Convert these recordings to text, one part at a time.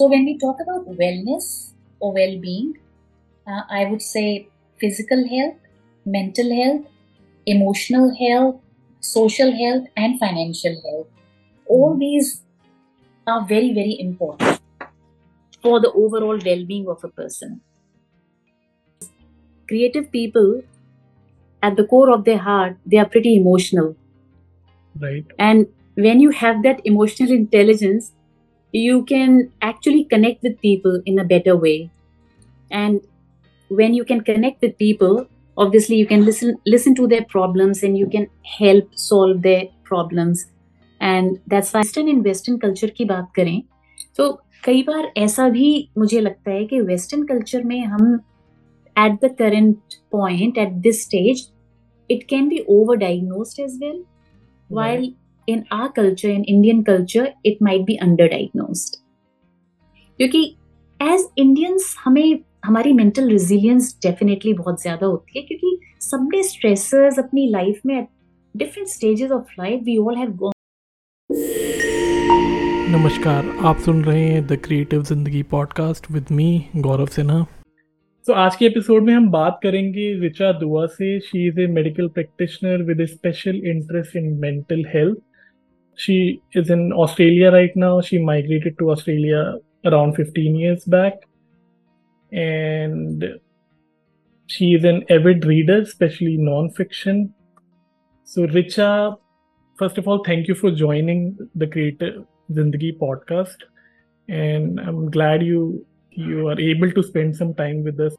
So, when we talk about wellness or well being, uh, I would say physical health, mental health, emotional health, social health, and financial health. All these are very, very important for the overall well being of a person. Creative people, at the core of their heart, they are pretty emotional. Right. And when you have that emotional intelligence, you can actually connect with people in a better way. And when you can connect with people, obviously you can listen listen to their problems and you can help solve their problems. And that's why western in western culture की बात करें तो कई बार ऐसा भी मुझे लगता है कि वेस्टर्न कल्चर में हम at the current point at this stage it can be overdiagnosed as well while in our culture in indian culture it might be underdiagnosed. क्योंकि एज इंडियंस हमें हमारी मेंटल रेजिलियंस डेफिनेटली बहुत ज़्यादा होती है क्योंकि सबने स्ट्रेसर्स अपनी लाइफ में different stages of life we all have gone नमस्कार आप सुन रहे हैं the creative Zindagi podcast with me Gaurav Sinha तो आज के एपिसोड में हम बात करेंगे रिचा दुआ से she is a medical practitioner with a special interest in mental health She is in Australia right now. She migrated to Australia around 15 years back. And she is an avid reader, especially non-fiction. So, Richa, first of all, thank you for joining the Creative Zindagi podcast. And I'm glad you you are able to spend some time with us.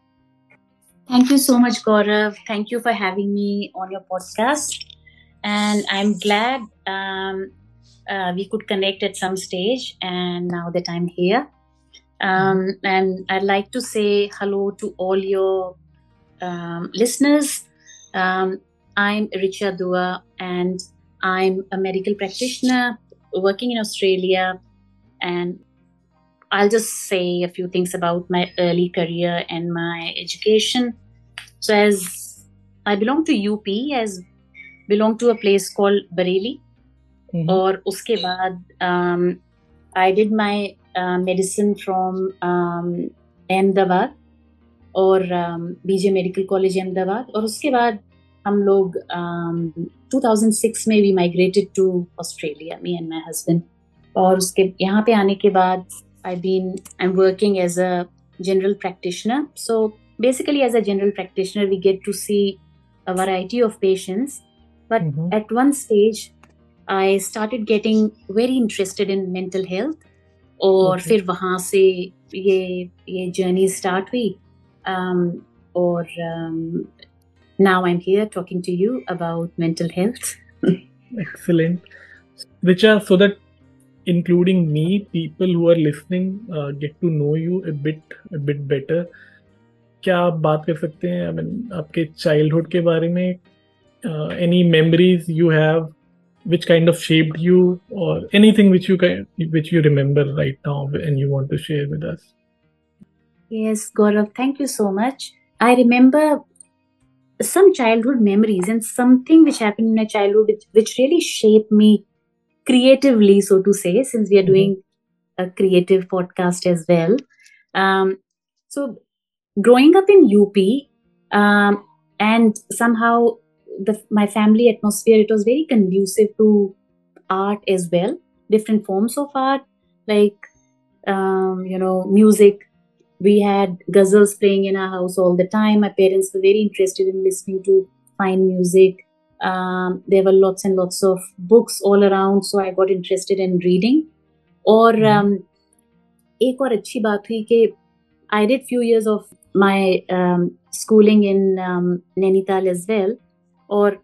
Thank you so much, Gaurav. Thank you for having me on your podcast. And I'm glad um, uh, we could connect at some stage. And now that I'm here, um, and I'd like to say hello to all your um, listeners. Um, I'm Richa Dua, and I'm a medical practitioner working in Australia. And I'll just say a few things about my early career and my education. So, as I belong to UP, as belong to a place called Bareilly. Mm-hmm. और उसके बाद I did my medicine from Ahmedabad और BJ medical college Ahmedabad और उसके बाद हम लोग two thousand six में we migrated to Australia me and my husband और उसके यहाँ पे आने के बाद I been I am working as a general practitioner so basically as a general practitioner we get to see a variety of patients but at one stage I started getting very interested in mental health. और okay. फिर वहाँ से ये ये journey start हुई um, और um, now I'm here talking to you about mental health. Excellent. Richa, so that including me, people who are listening uh, get to know you a bit a bit better. क्या आप बात कर सकते हैं I mean आपके childhood के बारे में any memories you have which kind of shaped you or anything which you can, which you remember right now and you want to share with us yes gaurav thank you so much i remember some childhood memories and something which happened in my childhood which, which really shaped me creatively, so to say, since we are mm-hmm. doing a creative podcast as well. Um, so, growing up in UP, um, and somehow the my family atmosphere, it was very conducive to art as well, different forms of art, like um, you know, music. We had ghazals playing in our house all the time. My parents were very interested in listening to fine music um, there were lots and lots of books all around so i got interested in reading और mm-hmm. um, एक और अच्छी बात हुई कि I did few years of my schooling in Nainital as well और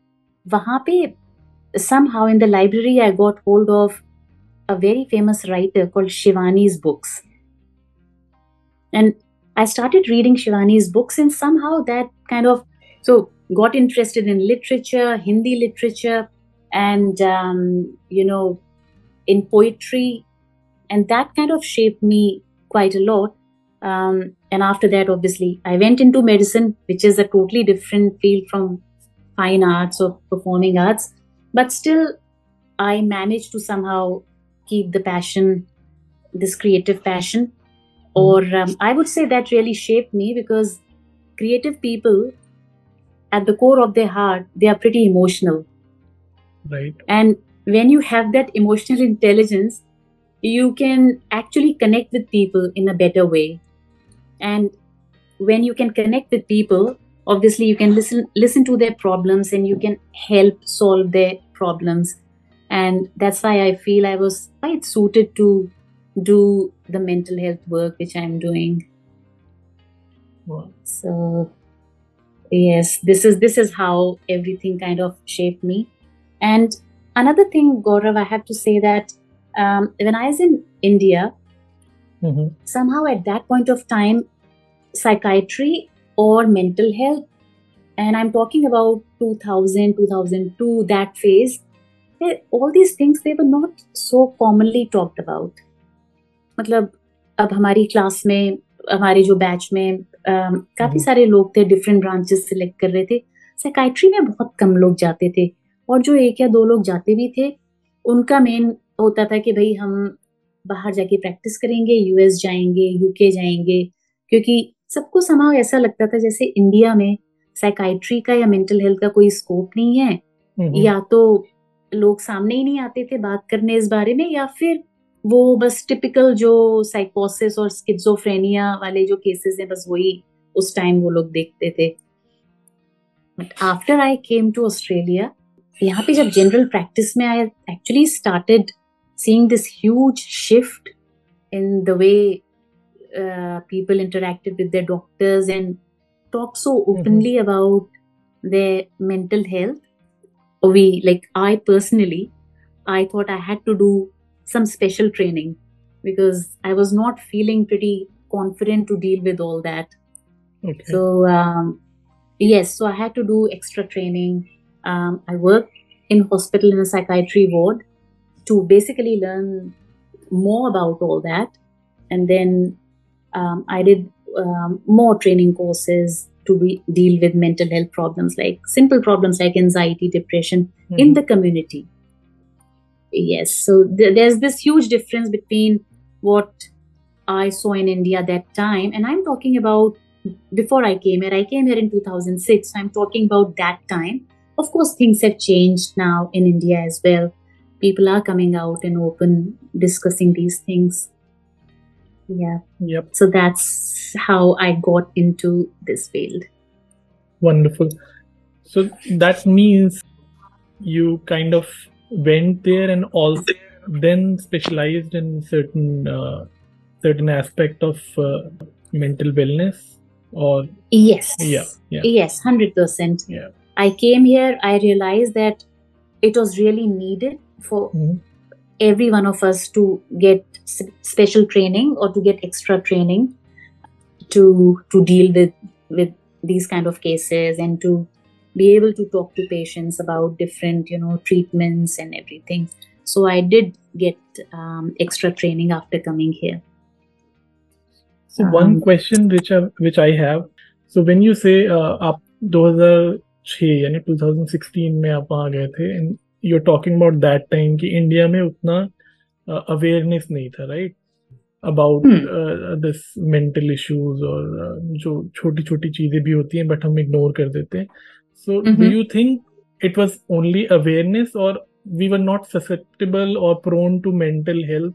वहाँ पे somehow in the library I got hold of a very famous writer called Shivani's books. And I started reading Shivani's books, and somehow that kind of so got interested in literature, Hindi literature, and um, you know, in poetry, and that kind of shaped me quite a lot. Um, and after that, obviously, I went into medicine, which is a totally different field from fine arts or performing arts, but still, I managed to somehow keep the passion, this creative passion. or um, i would say that really shaped me because creative people at the core of their heart they are pretty emotional. Right. And when you have that emotional intelligence you can actually connect with people in a better way. And when you can connect with people obviously you can listen listen to their problems and you can help solve their problems and that's why i feel i was quite suited to do the mental health work which i'm doing wow. so yes this is this is how everything kind of shaped me and another thing gaurav i have to say that um, when i was in india Mhm. somehow at that point of time psychiatry or mental health. And i'm talking about 2000 2002 that phase all these things they were not so commonly talked about. मतलब अब हमारी class में हमारे जो batch में काफ़ी हम्म। सारे लोग थे डिफरेंट ब्रांचेस सिलेक्ट कर रहे थे। साइकाइट्री में बहुत कम लोग जाते थे। और जो एक या दो लोग जाते भी थे उनका मेन होता था कि भाई हम बाहर जाके प्रैक्टिस करेंगे यूएस जाएँगे यूके जाएँगे क्योंकि सबको समाव ऐसा लगता था जैसे इंडिया में साइकाइट्री का या मेंटल हेल्थ का कोई स्कोप नहीं है Mhm. या तो लोग सामने ही नहीं आते थे बात करने इस बारे में या फिर वो बस टिपिकल जो साइकोसिस और स्किजोफ्रेनिया वाले जो केसेस हैं बस वही उस टाइम वो लोग देखते थे but after I came to Australia यहाँ पे जब जनरल प्रैक्टिस में I actually started seeing this huge shift in the way uh, people interacted with their doctors and talked so openly about their mental health. We, like I personally, I thought I had to do some special training because I was not feeling pretty confident to deal with all that. okay So um, yes, so I had to do extra training. Um, I worked in hospital in a psychiatry ward to basically learn more about all that, and then um, I did um, more training courses to be, deal with mental health problems like simple problems like anxiety, depression in Mhm. the community. Yes, so th- there's this huge difference between what I saw in India that time, and I'm talking about before I came here. I came here in 2006. So I'm talking about that time. Of course, things have changed now in India as well. People are coming out and open discussing these things. Yeah, yep so that's how I got into this field. Wonderful. So that means you kind of went there and also then specialized in certain uh, certain aspect of uh, mental wellness or Yes. yeah yeah Yes, 100%. Yeah. I came here, I realized that it was really needed for Mhm. every one of us to get special training or to get extra training to to deal with with these kind of cases and to be able to talk to patients about different you know treatments and everything so i did get um, extra training after coming here So one Um, question which I, which I have. So when you say uh, आप 2006 यानी 2016 में आप वहाँ गए थे and you're talking about that time कि India में उतना अवेयरनेस नहीं था right about. This mental issues और uh, जो छोटी छोटी चीज़ें भी होती हैं बट हम इग्नोर कर देते हैं so do. You think it was only awareness और वी वर नॉट ससेप्टेबल और prone to mental health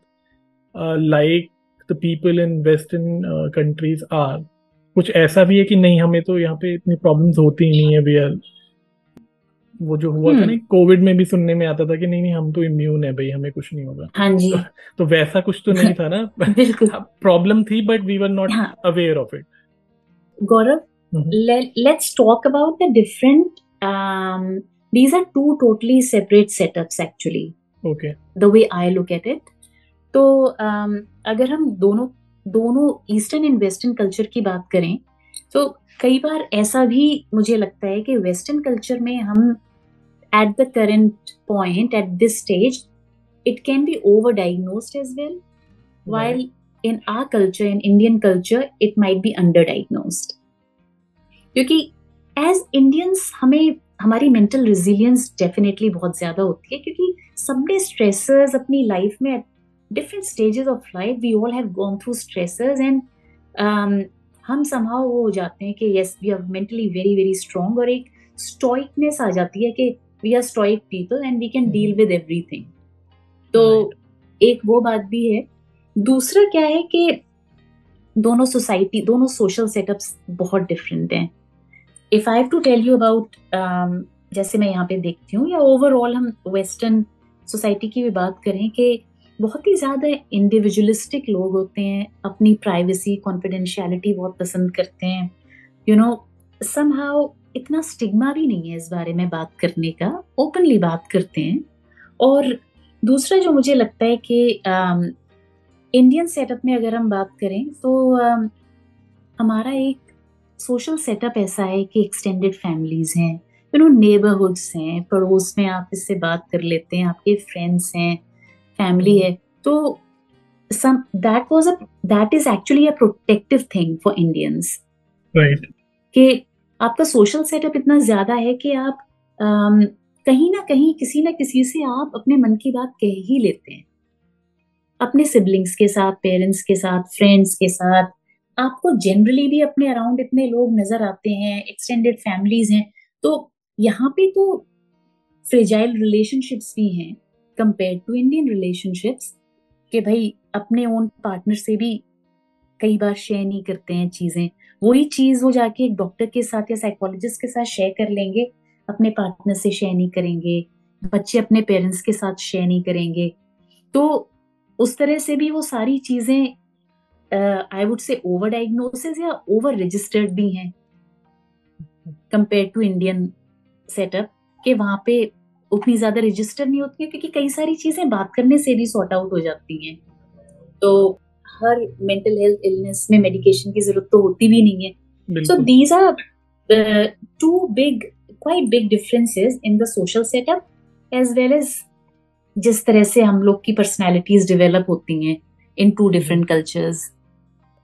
like the people in western countries are कुछ ऐसा भी है कि नहीं हमें तो यहाँ पे इतनी प्रॉब्लम्स होती ही नहीं है वी आर वो जो हुआ था Hmm. ना कोविड में भी सुनने में आता था कि नहीं नहीं हम तो इम्यून है भाई हमें कुछ नहीं होगा। हाँ जी। तो वैसा कुछ तो नहीं था ना? बिल्कुल। प्रॉब्लम थी बट वी वर नॉट हाँ। Aware of it let's talk about the different um, these are two totally separate setups actually okay the way i look at it तो um, अगर हम दोनों दोनों ईस्टर्न एंड वेस्टर्न कल्चर की बात करें तो कई बार ऐसा भी मुझे लगता है कि वेस्टर्न कल्चर में हम at the current point at this stage it can be overdiagnosed as well while in our culture in indian culture it might be underdiagnosed. क्योंकि एज इंडियंस हमें हमारी मेंटल रेजिलियंस डेफिनेटली बहुत ज़्यादा होती है क्योंकि सबने स्ट्रेसर्स अपनी लाइफ में different stages of life we all have gone through stressors and um, हम समहाउ वो हो जाते हैं कि yes we are mentally very very strong और एक स्टोइकनेस आ जाती है कि we are stoic people and we can deal with everything तो एक वो बात भी है। दूसरा क्या है कि दोनों सोसाइटी दोनों सोशल सेटअप्स बहुत डिफरेंट हैं। If I have to tell you about जैसे मैं यहाँ पे देखती हूँ या ओवरऑल हम वेस्टर्न सोसाइटी की भी बात करें कि बहुत ही ज़्यादा इंडिविजुअलिस्टिक लोग होते हैं अपनी प्राइवेसी कॉन्फिडेंशियलिटी बहुत पसंद करते हैं। यू नो समहाउ इतना स्टिग्मा भी नहीं है इस बारे में बात करने का। ओपनली बात करते हैं। और दूसरा जो मुझे लगता है कि इंडियन सेटअप में अगर हम बात करें तो हमारा एक सोशल सेटअप ऐसा है कि एक्सटेंडेड फैमिलीज़ हैं यू नो नेबरहुड्स हैं पड़ोस में आप इससे बात कर लेते हैं आपके फ्रेंड्स हैं फैमिली है तो some that was a that is actually a protective thing for Indians right कि आपका सोशल सेटअप इतना ज़्यादा है कि आप um, कहीं ना कहीं किसी ना किसी से आप अपने मन की बात कह ही लेते हैं। अपने सिबलिंग्स के साथ पेरेंट्स के साथ फ्रेंड्स के साथ आपको जनरली भी अपने अराउंड इतने लोग नज़र आते हैं एक्सटेंडेड फैमिलीज़ हैं तो यहाँ पे तो फ्रेजाइल रिलेशनशिप्स भी हैं कंपेयर टू इंडियन रिलेशनशिप्स कि भाई अपने ओन पार्टनर से भी कई बार शेयर नहीं करते हैं चीज़ें। वही चीज़ वो जाके एक डॉक्टर के साथ या साइकोलॉजिस्ट के साथ शेयर कर लेंगे, अपने पार्टनर से शेयर नहीं करेंगे, बच्चे अपने पेरेंट्स के साथ शेयर नहीं करेंगे। तो उस तरह से भी वो सारी चीज़ें I would say over diagnosis या ओवर रजिस्टर्ड भी हैं। कंपेयर टू इंडियन सेटअप के वहाँ पे उतनी ज़्यादा रजिस्टर नहीं होती है, क्योंकि कई सारी चीज़ें बात करने से भी सॉर्ट आउट हो जाती हैं। तो हर मेंटल हेल्थ इलनेस में मेडिकेशन की ज़रूरत तो होती भी नहीं है। So these are two big quite big differences in the social setup as well as जिस तरह से हम लोग की पर्सनैलिटीज डेवलप होती हैं इन टू डिफरेंट कल्चर्स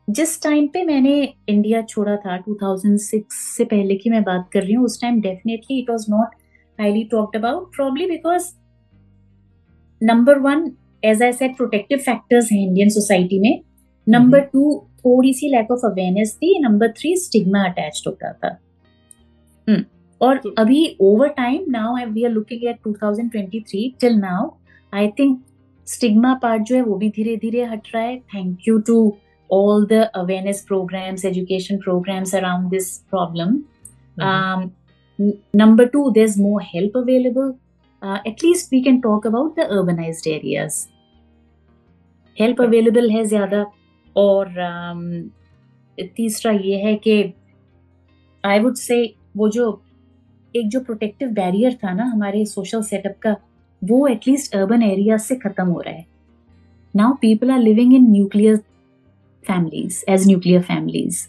जिस टाइम पे मैंने इंडिया छोड़ा था 2006 से पहले की मैं बात कर रही हूँ उस time definitely it was not highly talked about probably because number one as I said protective factors हैं इंडियन सोसाइटी में. Number two mm-hmm. थोड़ी सी लैक ऑफ़ अवेयरनेस थी. नंबर थ्री स्टिग्मा अटैच होता था. Hmm. और तो अभी over time now we are looking at 2023 till now I think stigma part जो है वो भी धीरे धीरे हट रहा है. Thank you to all the awareness programmes education programmes around this problem number two there is more help available uh, at least we can talk about the urbanized areas. Help available है ज़्यादा और um, तीसरा ये है कि आई would से वो जो एक जो प्रोटेक्टिव बैरियर था ना हमारे सोशल सेटअप का वो एटलीस्ट अर्बन एरिया से ख़त्म हो रहा है। Now people are living in nuclear families as nuclear families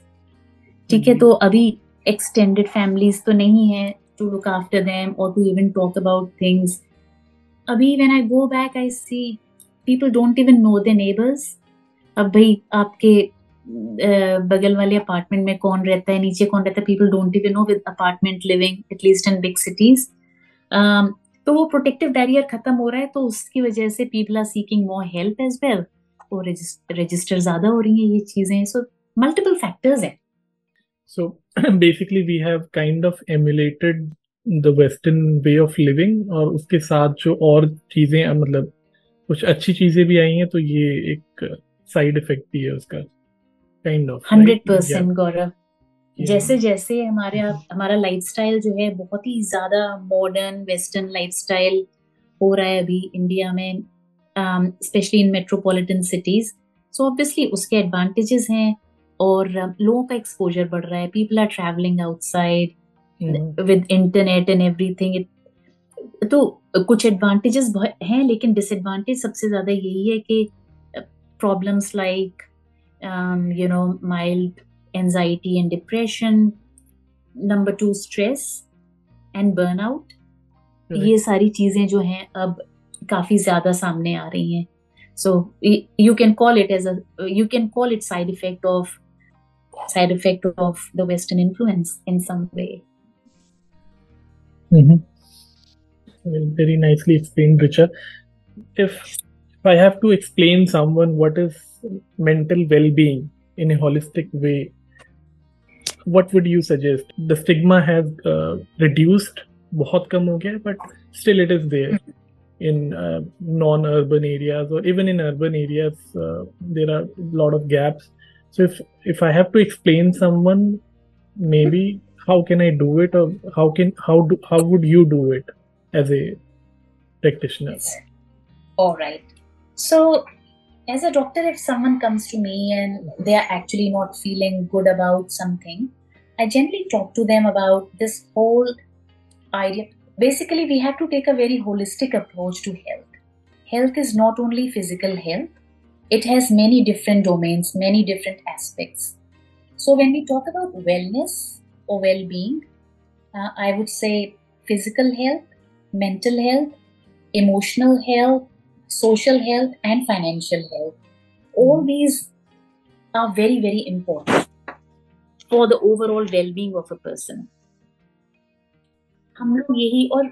ठीक है तो अभी extended families तो नहीं है to look after them or to even talk about things. अभी when I go back, I see people don't even know their neighbors. अब आपके बगल वाले अपार्टमेंट में कौन रहता है नीचे कौन रहता है people don't even know with apartment living at least in big cities तो वो प्रोटेक्टिव बैरियर खत्म हो रहा है तो उसकी वजह से people are seeking more help as well और रजिस्टर ज़्यादा हो रही है ये चीज़ें सो मल्टीपल फैक्टर्स है So basically we have kind of emulated the western way of living और उसके साथ जो और चीज़ें मतलब कुछ अच्छी चीज़ें भी आई हैं तो ये एक साइड इफ़ेक्ट भी है उसका kind of hundred percent Gaurav. जैसे जैसे हमारे हमारा लाइफस्टाइल जो है बहुत ही ज़्यादा मॉडर्न वेस्टर्न लाइफस्टाइल हो रहा है अभी इंडिया में specially in metropolitan cities so obviously उसके एडवांटेजेस हैं और लोगों का एक्सपोजर बढ़ रहा है people are travelling outside with internet and everything तो कुछ एडवांटेजेस हैं लेकिन डिसएडवांटेज सबसे ज़्यादा यही है कि problems like you know mild anxiety and depression number two stress and burnout ये सारी चीज़ें जो हैं अब काफ़ी ज़्यादा सामने आ रही हैं। So you can call it as a you can call it side effect of side effect of the Western influence in some way. Mm-hmm. Well, very nicely explained, Richa. If, if I have to explain someone what is mental well-being in a holistic way what would you suggest the stigma has uh, reduced बहुत कम हो गया but still it is there in uh, non-urban areas or even in urban areas uh, there are a lot of gaps so if if i have to explain someone maybe how can i do it or how can how do how would you do it as a practitioner? All right. So as a doctor if someone comes to me and they are actually not feeling good about something i generally talk to them about this whole idea. Basically we have to take a very holistic approach to health. Health is not only physical health it has many different domains many different aspects so when we talk about wellness or well-being uh, i would say physical health mental health emotional health social health, and financial health. All these are very, very important for the overall well being of a person. हम लोग यही और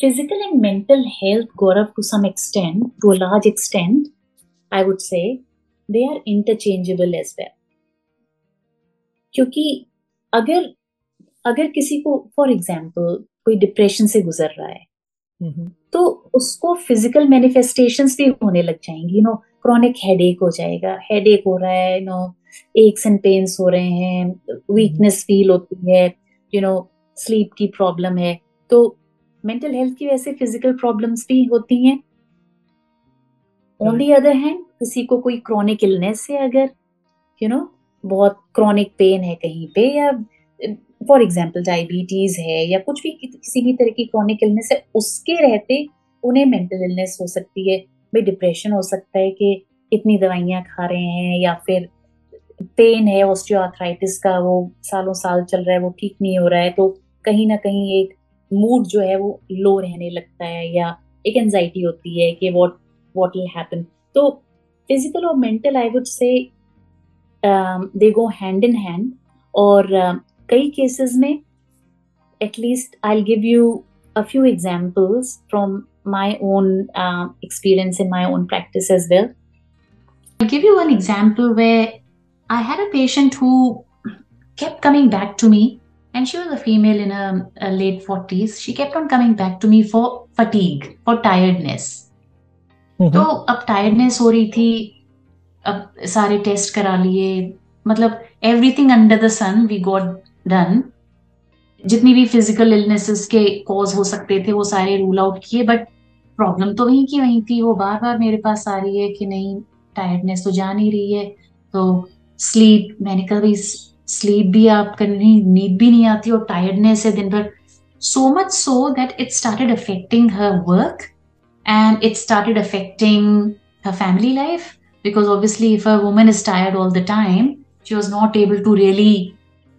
physical and mental health, Gaurav, to some extent, to a large extent, I would say they are interchangeable as well. क्योंकि अगर अगर किसी को for example कोई डिप्रेशन से गुजर रहा है तो उसको फ़िज़िकल मैनिफेस्टेशन भी होने लग जाएँगी यू नो क्रॉनिक हेडेक हो जाएगा हेडेक हो रहा है you know aches and pains हो रहे हैं वीकनेस फील होती है यू नो स्लीप की प्रॉब्लम है तो मेंटल हेल्थ की वजह से फ़िज़िकल प्रॉब्लम्स भी होती हैं ऑन दी अदर हैंड किसी को कोई क्रॉनिक इलनेस है अगर यू you नो know, बहुत क्रॉनिक पेन है कहीं पे या फॉर एग्ज़ाम्पल डायबिटीज़ है या कुछ भी किसी भी तरह की क्रॉनिक इलनेस है उसके रहते उन्हें मेंटल इलनेस हो सकती है। भाई डिप्रेशन हो सकता है कि इतनी दवाइयाँ खा रहे हैं या फिर पेन है ऑस्टियोआर्थराइटिस का वो सालों साल चल रहा है वो ठीक नहीं हो रहा है तो कहीं ना कहीं एक मूड जो है वो लो रहने लगता है या एक एनजाइटी होती है कि व्हाट व्हाट विल हैपन तो फिजिकल और mental I would say they go hand in hand और uh, कई केसेस में at least I give you a few examples from my own uh, experience in my own practice as well. I'll give you one example where I had a patient who kept coming back to me, and she was a female in her, her late 40s. She kept on coming back to me for fatigue, for tiredness. तो अब tiredness हो रही थी, अब सारे test करा लिए मतलब everything under the sun we got done जितनी भी फ़िज़िकल इलनेसेस के कॉज हो सकते थे, वो सारे रूल आउट किए बट प्रॉब्लम तो वहीं की वहीं थी। वो बार बार मेरे पास आ रही है कि नहीं टायर्डनेस तो जा नहीं रही है। तो स्लीप मैंने कहा भाई स्लीप भी आप करनी नींद भी नहीं आती और टायर्डनेस है दिन भर। So much so that it started affecting her work and it started affecting her family life because obviously if a woman is tired all the time she was not able to really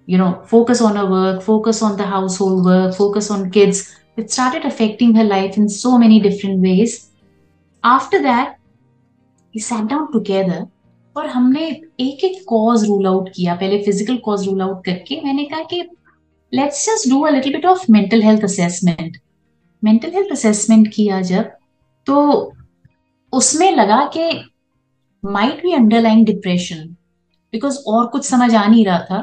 you know focus on her work focus on the household work focus on kids it started affecting her life in so many different ways after that we sat down together और हमने एक एक cause rule out किया पहले physical cause rule out करके मैंने कहा कि let's just do a little bit of mental health assessment mental health assessment किया जब तो उसमें लगा कि might be underlying depression because और कुछ समझ आ नहीं रहा था।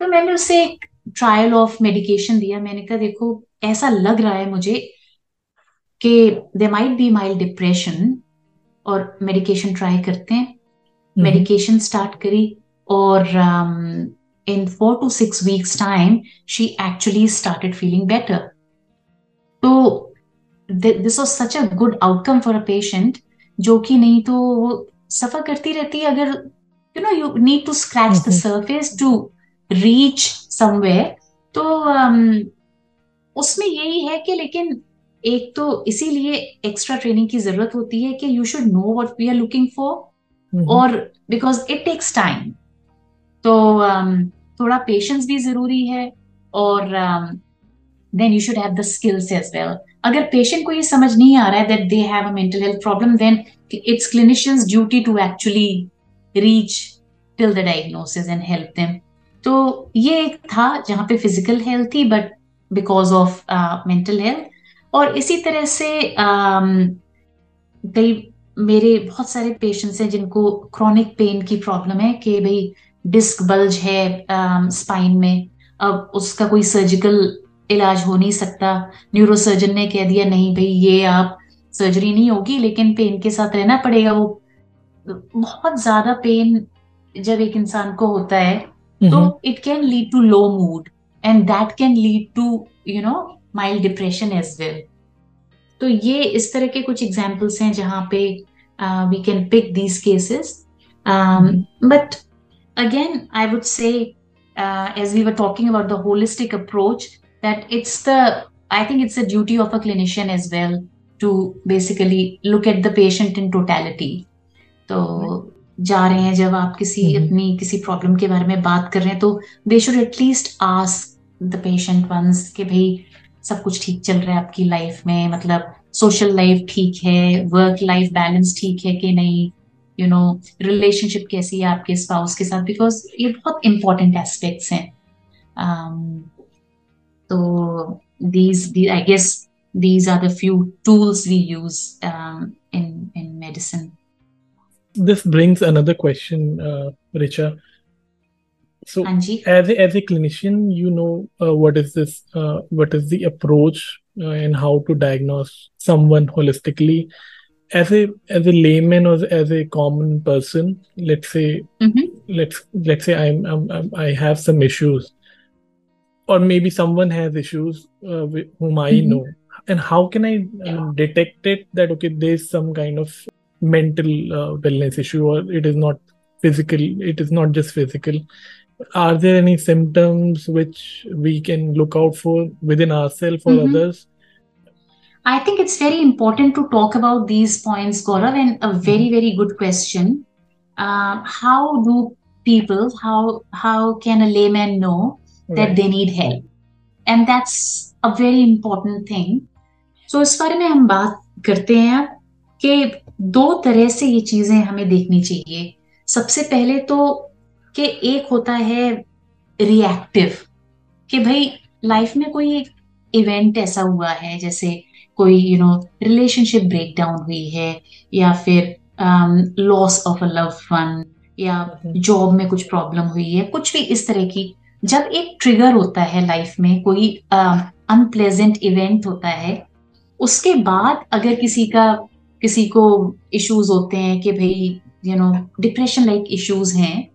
तो मैंने उसे एक ट्रायल ऑफ़ मेडिकेशन दिया। मैंने कहा देखो ऐसा लग रहा है मुझे कि they might be mild depression और मेडिकेशन ट्राई करते हैं। मेडिकेशन हम्म। स्टार्ट करी और in four to six weeks time she actually started feeling better तो this was such a good outcome for a patient जो कि नहीं तो वो सफ़र करती रहती है अगर you know you need to scratch the surface to reach somewhere तो um, उसमें यही है कि लेकिन एक तो इसीलिए एक्स्ट्रा ट्रेनिंग की ज़रूरत होती है कि you should know what we are looking for और बिकॉज़ इट टेक्स टाइम तो um, थोड़ा पेशेंस भी ज़रूरी है और then you should have the skills as well अगर पेशेंट को ये समझ नहीं आ रहा है that they have a mental health problem then it's clinician's duty to actually reach till the diagnosis and help them तो ये एक था जहाँ पे फ़िज़िकल हेल्थ थी but because of mental health और इसी तरह से um, कई मेरे बहुत सारे पेशेंट्स हैं जिनको क्रॉनिक पेन की प्रॉब्लम है कि भाई डिस्क बल्ज है स्पाइन में अब उसका कोई सर्जिकल इलाज हो नहीं सकता। न्यूरोसर्जन ने कह दिया नहीं भाई ये आप सर्जरी नहीं होगी लेकिन पेन के साथ रहना पड़ेगा वो। बहुत ज़्यादा पेन जब एक इंसान को होता है तो it can lead to low mood and that can lead to you know mild depression as well तो ये इस तरह के कुछ एग्जाम्पल्स हैं जहाँ पे we can pick these cases but again I would say as we were talking about the holistic approach that it's the I think it's the duty of a clinician as well to basically look at the patient in totality तो जा रहे हैं जब आप किसी mm-hmm. अपनी किसी problem के बारे में बात कर रहे हैं तो they should at least ask the patient once कि भाई सब कुछ ठीक चल रहा है आपकी लाइफ में? मतलब सोशल लाइफ ठीक है? वर्क लाइफ बैलेंस ठीक है कि नहीं? यू नो रिलेशनशिप कैसी है आपके स्पाउस के साथ? बिकॉज़ ये बहुत इंपॉर्टेंट एस्पेक्ट्स हैं। So these, these I guess these are the few tools we use um, in in medicine. This brings another question, uh, Richa. So, Anji? as a, as a clinician, you know uh, what is this? Uh, what is the approach uh, and how to diagnose someone holistically? As a as a layman or as a common person, let's say mm-hmm. let's let's say I'm, I'm, I'm I have some issues or maybe someone has issues uh, with, whom i mm-hmm. know and how can i um, detect it that okay there's some kind of mental uh, wellness issue or it is not physical it is not just physical are there any symptoms which we can look out for within ourselves or mm-hmm. others i think it's very important to talk about these points gaurav and a very mm-hmm. very good question uh, how do people how how can a layman know that right. they need help. And that's a very important thing. So इस बारे में हम बात करते हैं कि दो तरह से ये चीज़ें हमें देखनी चाहिए। सबसे पहले तो कि एक होता है रिएक्टिव कि भाई लाइफ में कोई एक इवेंट ऐसा हुआ है जैसे कोई यू नो रिलेशनशिप ब्रेकडाउन हुई है या फिर loss of a love one या जॉब में कुछ प्रॉब्लम हुई है कुछ भी इस तरह की जब एक ट्रिगर होता है लाइफ में कोई अनप्लेजेंट इवेंट होता है उसके बाद अगर किसी का किसी को इश्यूज़ होते हैं कि भाई you know depression like issues हैं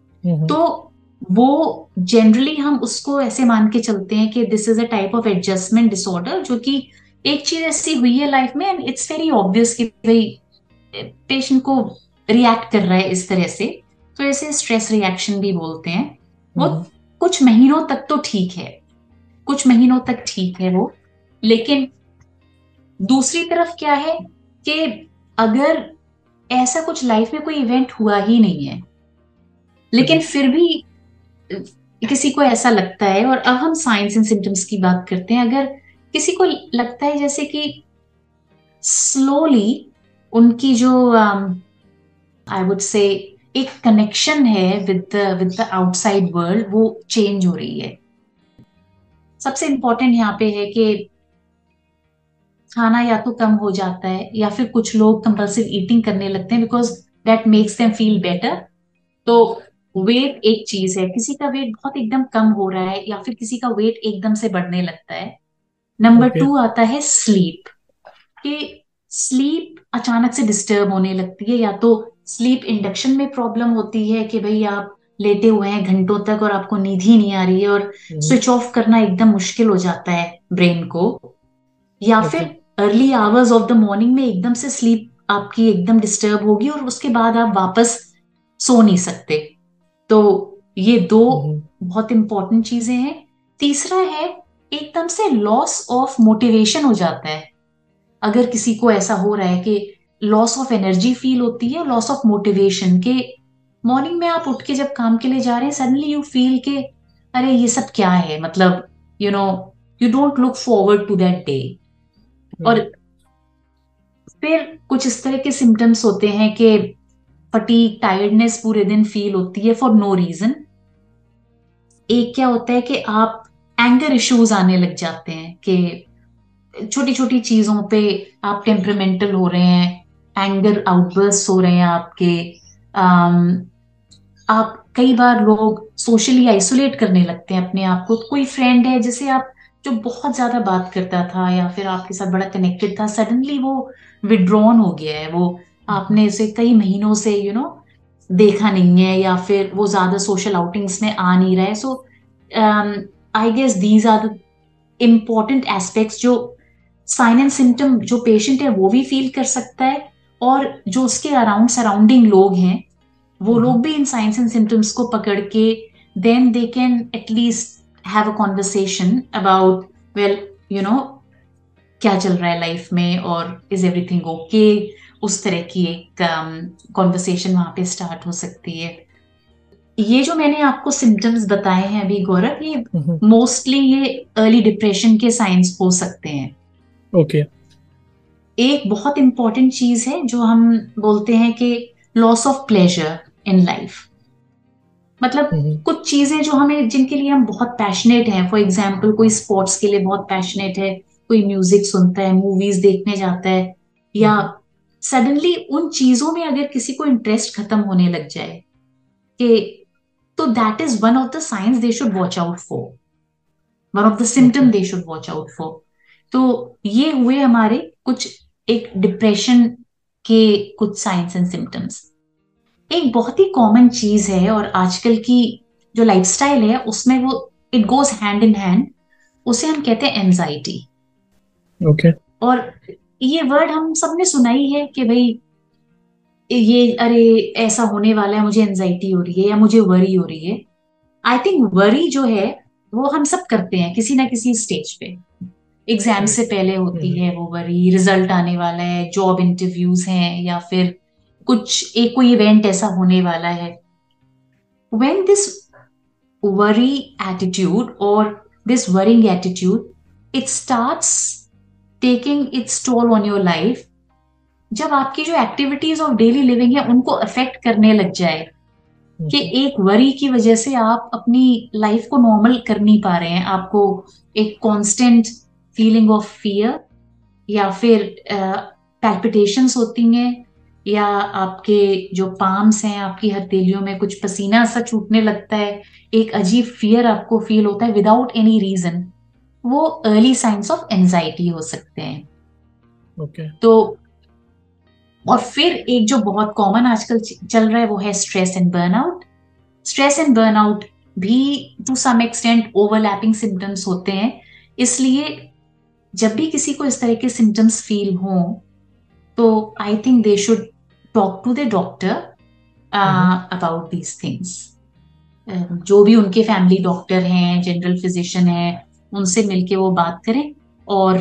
तो वो जनरली हम उसको ऐसे मान के चलते हैं कि this is a type of adjustment disorder जो कि एक चीज़ ऐसी हुई है लाइफ में एंड इट्स वेरी ऑब्वियस कि भाई पेशेंट को रिएक्ट कर रहा है इस तरह से। तो ऐसे स्ट्रेस रिएक्शन भी बोलते हैं। वो कुछ महीनों तक तो ठीक है। कुछ महीनों तक ठीक है वो। लेकिन दूसरी तरफ़ क्या है कि अगर ऐसा कुछ लाइफ में कोई इवेंट हुआ ही नहीं है लेकिन फिर भी किसी को ऐसा लगता है और अब हम साइंस एंड सिम्टम्स की बात करते हैं अगर किसी को लगता है जैसे कि स्लोली उनकी जो आई वुड से एक कनेक्शन है with with the outside world वो चेंज हो रही है। सबसे इंपॉर्टेंट यहाँ पे है कि खाना या तो कम हो जाता है या फिर कुछ लोग कंपल्सिव ईटिंग करने लगते हैं because that makes them feel better तो वेट एक चीज़ है। किसी का वेट बहुत एकदम कम हो रहा है या फिर किसी का वेट एकदम से बढ़ने लगता है। Number okay. टू आता है स्लीप कि स्लीप अचानक से डिस्टर्ब होने लगती है या तो स्लीप इंडक्शन में प्रॉब्लम होती है कि भाई आप लेटे हुए हैं घंटों तक और आपको नींद ही नहीं आ रही है और स्विच ऑफ़ करना एकदम मुश्किल हो जाता है ब्रेन को। या okay. फिर early hours of the morning में एकदम से स्लीप आपकी एकदम डिस्टर्ब होगी और उसके बाद आप वापस सो नहीं सकते। तो ये दो हम्म। बहुत इंपॉर्टेंट चीज़ें हैं। तीसरा है एकदम से लॉस ऑफ़ मोटिवेशन हो जाता है। अगर किसी को ऐसा हो रहा है कि लॉस ऑफ़ एनर्जी फील होती है लॉस ऑफ़ मोटिवेशन के मॉर्निंग में आप उठ के जब काम के लिए जा रहे हैं सडनली यू फील के अरे ये सब क्या है? मतलब you know you don't look forward to that day और फिर कुछ इस तरह के सिम्टम्स होते हैं कि फटीक टायर्डनेस पूरे दिन फील होती है फॉर नो रीजन एक क्या होता है कि आप एंगर इश्यूज़ आने लग जाते हैं कि छोटी छोटी चीज़ों पे आप टेम्परमेंटल हो रहे हैं एंगर आउटबर्स हो रहे हैं आपके आम, आप कई बार लोग सोशली आइसोलेट करने लगते हैं अपने आप को। कोई फ्रेंड है जिसे आप जो बहुत ज़्यादा बात करता था या फिर आपके साथ बड़ा कनेक्टेड था सडनली वो विड्रॉन हो गया है। वो आपने उसे कई महीनों से यू you नो know, देखा नहीं है या फिर वो ज़्यादा सोशल आउटिंग्स में आ नहीं रहा है। So I guess these are the important aspects जो साइन एंड सिम्टम जो पेशेंट है वो भी फील कर सकता है। और जो उसके अराउंड सराउंडिंग लोग हैं वो लोग भी इन साइंस एंड सिम्टम्स को पकड़ के then they can at least have a conversation about well you know क्या चल रहा है लाइफ में और इज़ एवरीथिंग ओके उस तरह की एक कॉन्वर्सेशन um, वहाँ पे स्टार्ट हो सकती है। ये जो मैंने आपको सिम्टम्स बताए हैं अभी गौरव ये मोस्टली ये अर्ली डिप्रेशन के साइंस हो सकते हैं। Okay okay. एक बहुत इंपॉर्टेंट चीज़ है जो हम बोलते हैं कि loss of pleasure in life मतलब कुछ चीज़ें जो हमें जिनके लिए हम बहुत पैशनेट हैं फॉर एग्ज़ाम्पल कोई स्पोर्ट्स के लिए बहुत पैशनेट है कोई म्यूज़िक सुनता है मूवीज़ देखने जाता है या सडनली उन चीज़ों में अगर किसी को इंटरेस्ट खत्म होने लग जाए कि तो that is one of the signs they should watch out for one of the symptom they should watch out for तो ये हुए हमारे कुछ एक डिप्रेशन के कुछ साइंस एंड सिम्टम्स एक बहुत ही कॉमन चीज़ है और आजकल की जो लाइफस्टाइल है उसमें वो it goes hand in hand उसे हम कहते हैं एंजाइटी ओके okay. और ये वर्ड हम सबने सुना ही है कि भाई ये अरे ऐसा होने वाला है मुझे एंजाइटी हो रही है या मुझे वरी हो रही है. आई थिंक वरी जो है वो हम सब करते हैं किसी ना किसी स्टेज पे. एग्ज़ाम से पहले होती हम्म। है वो वरी रिज़ल्ट आने वाला है जॉब इंटरव्यूज़ हैं या फिर कुछ एक कोई इवेंट ऐसा होने वाला है। वेन दिस वरी एटीट्यूड और this worrying attitude it start taking its toll on your life जब आपकी जो एक्टिविटीज़ ऑफ़ डेली लिविंग है उनको अफेक्ट करने लग जाए कि एक वरी की वजह से आप अपनी लाइफ को नॉर्मल कर नहीं पा रहे हैं आपको एक कांस्टेंट फीलिंग ऑफ़ फियर या फिर पैल्पिटेशंस होती हैं या आपके जो पाम्स हैं आपकी हथेलियों में कुछ पसीना सा छूटने लगता है एक अजीब फियर आपको फील होता है विदाउट एनी रीजन वो अर्ली साइंस ऑफ़ एंजाइटी हो सकते हैं okay. तो और फिर एक जो बहुत कॉमन आजकल चल रहा है वो है stress and burnout stress and burnout भी to some extent overlapping symptoms होते हैं इसलिए जब भी किसी को इस तरह के सिम्टम्स फील हो तो I think they should talk to the doctor about these things जो भी उनके फैमिली डॉक्टर हैं जनरल फिजिशियन है उनसे मिलके वो बात करें और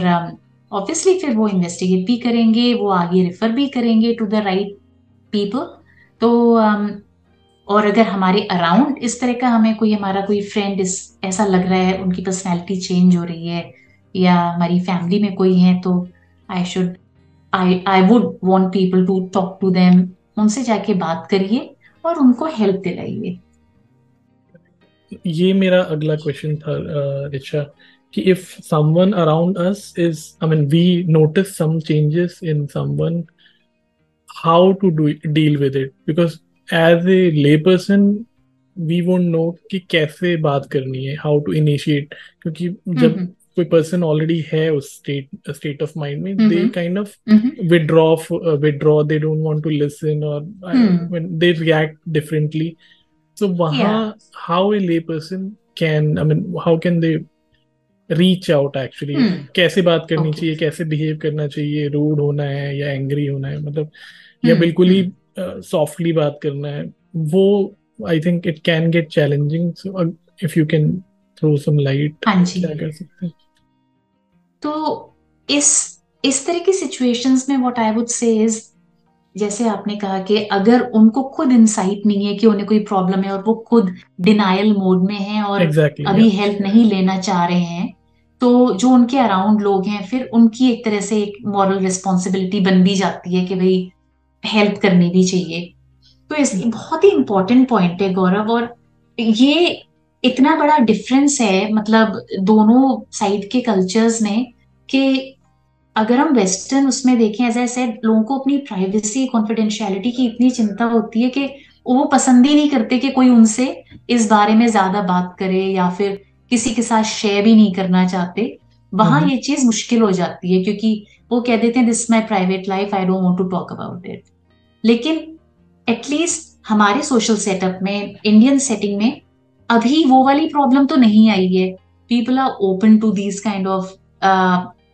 ऑब्वियसली um, फिर वो इन्वेस्टिगेट भी करेंगे वो आगे रेफर भी करेंगे टू द राइट पीपल तो um, और अगर हमारे अराउंड इस तरह का हमें कोई हमारा कोई फ्रेंड इस ऐसा लग रहा है उनकी पर्सनैलिटी चेंज हो रही है या हमारी फैमिली में कोई है तो I should I I would want people to talk to them उनसे जाके बात करिए और उनको हेल्प दिलाइए। ये मेरा अगला क्वेश्चन था रिचा कि if someone around us is I mean we notice some changes in someone how to do deal with it because as a lay person we won't know कि कैसे बात करनी है हाउ टू इनिशिएट क्योंकि जब कोई पर्सन ऑलरेडी है उस स्टेट स्टेट ऑफ़ माइंड में they kind of withdraw withdraw they don't want to listen और दे रिएक्ट डिफरेंटली सो वहाँ how a lay person can I mean how can they reach out actually कैसे बात करनी okay. चाहिए? कैसे behave करना चाहिए? रूड होना है या एंग्री होना है? मतलब hmm. या बिल्कुल ही सॉफ्टली uh, बात करना है। वो I think it can get challenging if you can throw some light क्या कर सकते हैं? तो इस इस तरह की सिचुएशंस में what I would say is जैसे आपने कहा कि अगर उनको खुद इंसाइट नहीं है कि उन्हें कोई प्रॉब्लम है और वो खुद डिनाइल मोड में है और exactly, अभी yeah. हेल्प नहीं लेना चाह रहे हैं तो जो उनके अराउंड लोग हैं फिर उनकी एक तरह से एक मॉरल रिस्पॉन्सिबिलिटी बन भी जाती है कि भाई हेल्प करनी भी चाहिए तो इस बहुत ही इंपॉर्टेंट पॉइंट है गौरव और ये इतना बड़ा डिफरेंस है मतलब दोनों साइड के कल्चर्स में कि अगर हम वेस्टर्न उसमें देखें एज ए सेड लोगों को अपनी प्राइवेसी कॉन्फिडेंशियलिटी की इतनी चिंता होती है कि वो पसंद ही नहीं करते कि कोई उनसे इस बारे में ज़्यादा बात करे या फिर किसी के साथ शेयर भी नहीं करना चाहते वहाँ हम्म। ये चीज़ मुश्किल हो जाती है क्योंकि वो कह देते हैं this my private life I don't want to talk about it लेकिन एटलीस्ट हमारे सोशल सेटअप में इंडियन सेटिंग में अभी वो वाली प्रॉब्लम तो नहीं आई है people are open to these kind of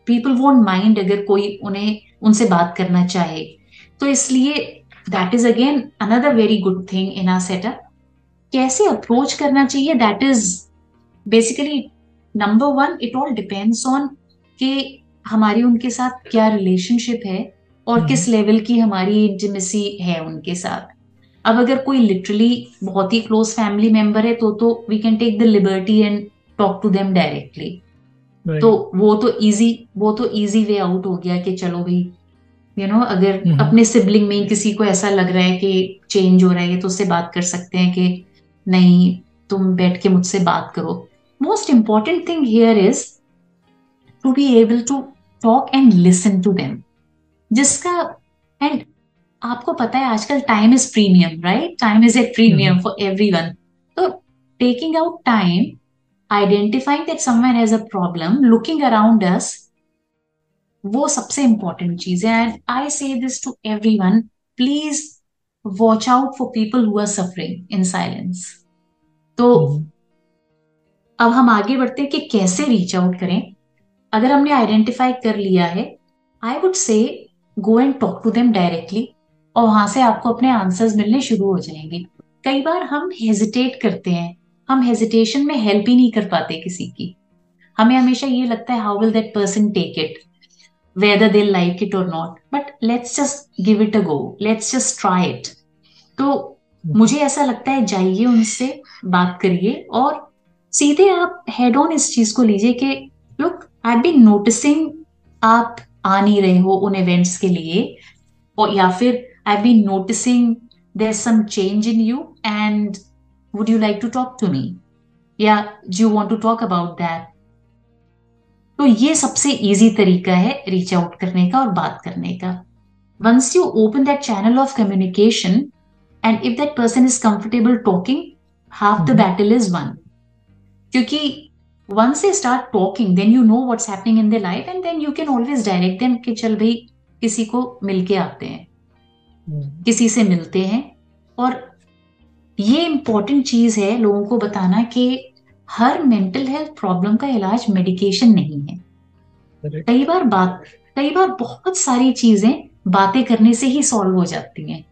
people won't mind अगर कोई उन्हें उनसे बात करना चाहे तो इसलिए that is again another very good thing in our setup कैसे अप्रोच करना चाहिए that is basically number one it all depends on कि हमारी उनके साथ क्या रिलेशनशिप है और mm-hmm. किस लेवल। की हमारी इंटीमेसी है उनके साथ अब अगर कोई लिटरली बहुत ही क्लोज फैमिली मेंबर है तो तो we can take the liberty and talk to them directly तो वो तो इजी वो तो इजी वे आउट हो गया कि चलो भाई यू you नो know, अगर। अपने सिबलिंग में किसी को ऐसा लग रहा है कि चेंज हो रहा है तो उससे बात कर सकते हैं कि नहीं तुम बैठ के मुझसे बात करो। Most important thing here is to be able to talk and listen to them जिसका एंड आपको पता है आजकल time is premium right time is a premium for everyone तो taking out time identifying that someone has a problem looking around us वो सबसे important चीज़ है। And I say this to everyone please watch out for people who are suffering in silence तो mm-hmm. अब हम आगे बढ़ते हैं कि कैसे रीच आउट करें। अगर हमने आइडेंटिफाई कर लिया है I would say go and talk to them directly और वहाँ से आपको अपने आंसर्स मिलने शुरू हो जाएँगे। कई बार हम हेजिटेट करते हैं। हम हेजिटेशन में हेल्प ही नहीं कर पाते किसी की। हमें हमेशा ये लगता है how will that person take it whether they like it और not but let's just give it a go let's just try it तो मुझे ऐसा लगता है जाइए उनसे बात करिए और सीधे आप हेड ऑन इस चीज़ को लीजिए कि लुक आई बीन नोटिसिंग आप आ नहीं रहे हो उन इवेंट्स के लिए और या फिर I been noticing there some change in you and would you like to talk to me या do you want to talk about that तो ये सबसे इजी तरीका है रीच आउट करने का और बात करने का। Once you open that channel of communication and if that person is comfortable talking half the battle is won क्योंकि once they start talking then you know what's happening in their life and then you can always direct them कि चल भाई किसी को मिलके आते हैं. किसी से मिलते हैं। और ये इंपॉर्टेंट चीज़ है लोगों को बताना कि हर मेंटल हेल्थ प्रॉब्लम का इलाज मेडिकेशन नहीं है। कई बार बात कई बार बहुत सारी चीज़ें बातें करने से ही सॉल्व हो जाती हैं।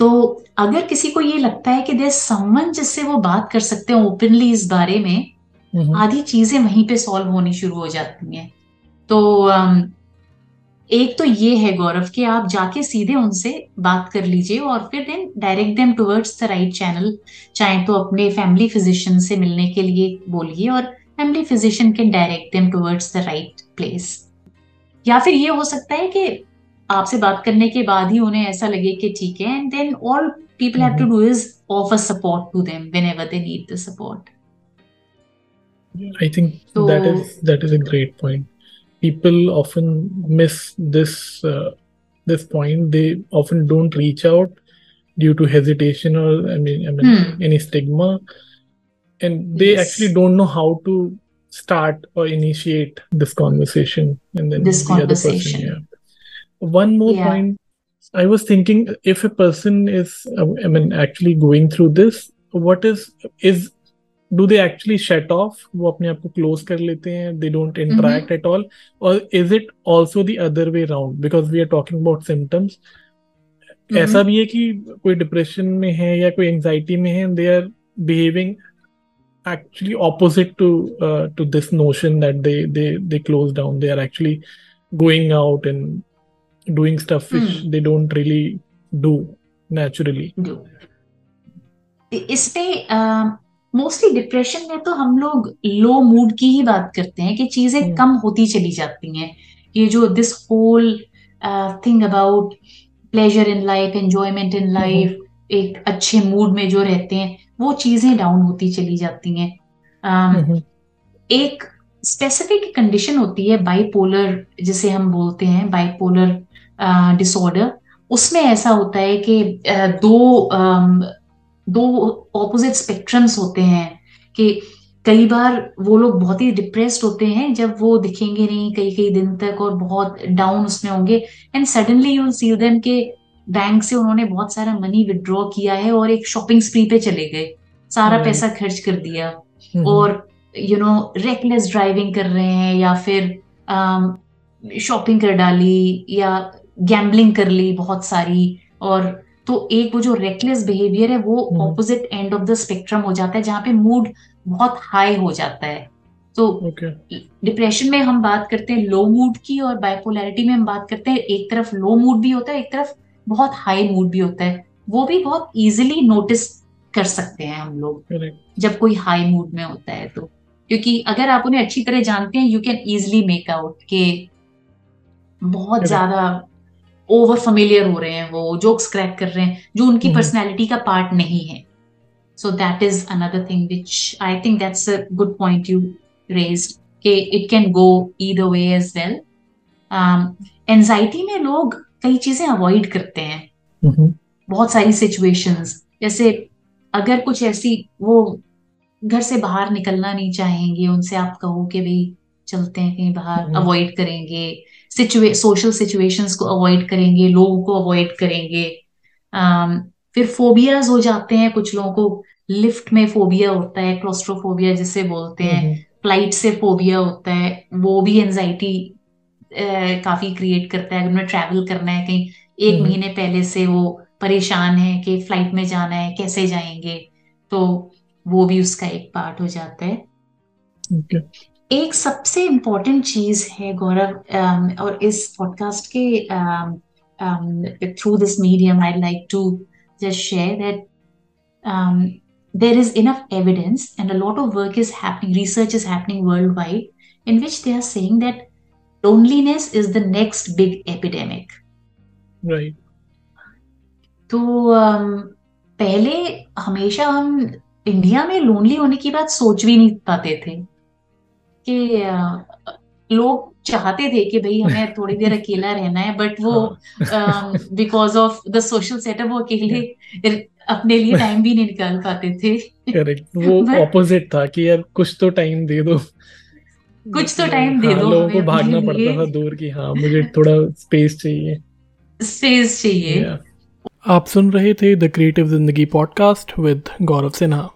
तो अगर किसी को ये लगता है कि देर समन जिससे वो बात कर सकते हैं ओपनली इस बारे में आधी चीज़ें वहीं पे सॉल्व होनी शुरू हो जाती हैं। तो एक तो ये है गौरव कि आप जाके सीधे उनसे बात कर लीजिए और फिर then direct them towards the right channel चाहे तो अपने फैमिली फिजिशियन से मिलने के लिए बोलिए और family physician can direct them towards the right place या फिर ये हो सकता है कि आपसे बात करने के बाद ही उन्हें ऐसा लगे कि ठीक है and then all people have to do is offer support to them whenever they need the support think so, that is that is a great point. People often miss this uh, this point. They often don't reach out due to hesitation or I mean, I mean hmm. any stigma, and they yes. actually don't know how to start or initiate this conversation. And then this the conversation. Other person, yeah one more yeah. point i was thinking if a person is i mean actually going through this what is is do they actually shut off वो अपने आप को close कर लेते हैं they don't interact mm-hmm. at all or is it also the other way around because we are talking about symptoms mm-hmm. ऐसा भी है कि कोई डिप्रेशन में है या कोई एंजाइटी में है they are behaving actually opposite to uh, to this notion that they they they close down they are actually going out and doing stuff which hmm. they don't really do naturally do इसमें mostly depression में तो हम लोग लो mood की ही बात करते हैं कि चीज़ें hmm. कम होती चली जाती हैं। ये जो this whole thing about pleasure in life enjoyment in life एक अच्छे मूड में जो रहते हैं वो चीज़ें डाउन होती चली जाती हैं। Um, एक स्पेसिफिक कंडीशन होती है बाइपोलर जिसे हम बोलते हैं बाइपोलर डिसऑर्डर उसमें ऐसा होता है कि दो दो ऑपोजिट स्पेक्ट्रम्स होते हैं कि कई बार वो लोग बहुत ही डिप्रेस्ड होते हैं जब वो दिखेंगे नहीं कई कई दिन तक और बहुत डाउन उसमें होंगे and suddenly you see them के बैंक से उन्होंने बहुत सारा मनी विड्रॉ किया है और एक शॉपिंग स्प्री पे चले गए। सारा पैसा खर्च कर दिया। हम्म। और यू नो रेकलेस ड्राइविंग कर रहे हैं या फिर शॉपिंग um, कर डाली या गैम्बलिंग कर ली बहुत सारी और तो एक वो जो रेकलेस बिहेवियर है वो opposite end of the spectrum हो जाता है जहाँ पे मूड बहुत हाई हो जाता है। तो डिप्रेशन okay. में हम बात करते हैं लो मूड की और बाइपोलैरिटी में हम बात करते हैं एक तरफ़ लो मूड भी होता है एक तरफ़ बहुत हाई मूड भी होता है। वो भी बहुत इजिली नोटिस कर सकते हैं हम लोग जब कोई हाई मूड में होता है तो। क्योंकि अगर आप उन्हें अच्छी तरह जानते हैं you can easily make out के बहुत ज़्यादा ओवर फेमिलियर हो रहे हैं वो जोक्स क्रैक कर रहे हैं जो उनकी पर्सनैलिटी mm-hmm. का पार्ट नहीं है so that is another thing which I think that's a good point you raised कि it can go either way as well anxiety में लोग कई चीज़ें अवॉइड करते हैं mm-hmm. बहुत सारी सिचुएशंस जैसे अगर कुछ ऐसी वो घर से बाहर निकलना नहीं चाहेंगे उनसे आप कहो कि भाई चलते हैं कहीं बाहर अवॉइड हम्म। करेंगे सिचुए सोशल सिचुएशंस को अवॉइड करेंगे लोगों को अवॉइड करेंगे um, फिर फोबियाज हो जाते हैं कुछ लोगों को लिफ्ट में फोबिया होता है क्लोस्ट्रोफोबिया जिसे बोलते हैं फ़्लाइट हम्म। से फोबिया होता है वो भी एनजाइटी काफ़ी क्रिएट करता है अगर उन्हें ट्रैवल करना है कहीं एक हम्म। महीने पहले से वो परेशान है कि फ़्लाइट में जाना है कैसे जाएँगे तो वो भी उसका एक पार्ट हो जाता है okay. एक सबसे इम्पोर्टेंट चीज़ है गौरव um, और इस पॉडकास्ट के through this medium I like to just share that there is enough evidence and a lot of work is happening research is happening worldwide in which they are saying that loneliness is the next big epidemic तो um, पहले हमेशा हम India में lonely होने की बात सोच भी नहीं पाते थे। कि लोग चाहते थे कि भाई हमें थोड़ी देर अकेला रहना है बट वो because of the social setup वो अकेले अपने लिए टाइम भी नहीं निकाल पाते थे। करेक्ट वो ऑपोजिट था कि यार कुछ तो टाइम दे दो। कुछ तो टाइम दे हाँ, दो लोगों को भागना पड़ता था दूर की हाँ मुझे थोड़ा स्पेस चाहिए। स्पेस चाहिए। आप सुन रहे थे the creative Zindagi podcast with Gaurav Sinha